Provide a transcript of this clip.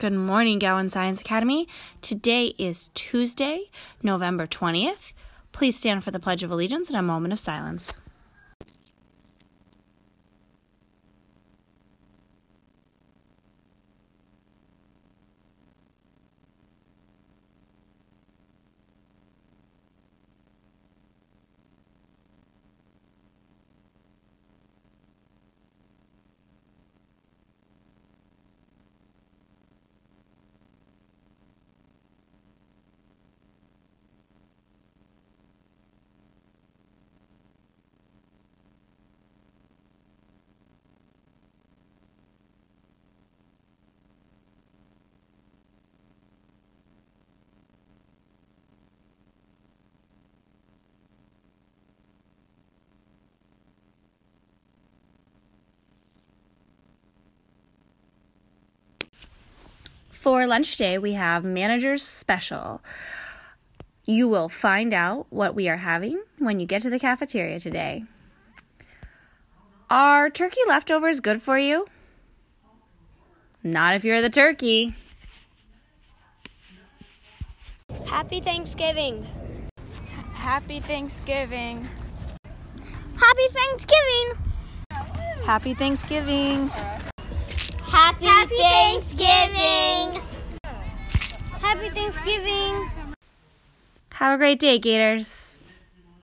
Good morning, Gowan Science Academy. Today is Tuesday, November 20th. Please stand for the Pledge of Allegiance and a moment of silence. For lunch today, we have Manager's Special. You will find out what we are having when you get to the cafeteria today. Are turkey leftovers good for you? Not if you're the turkey. Happy Thanksgiving. Happy Thanksgiving. Happy Thanksgiving. Happy Thanksgiving. Happy, Happy Thanksgiving. Happy Thanksgiving. Have a great day, Gators.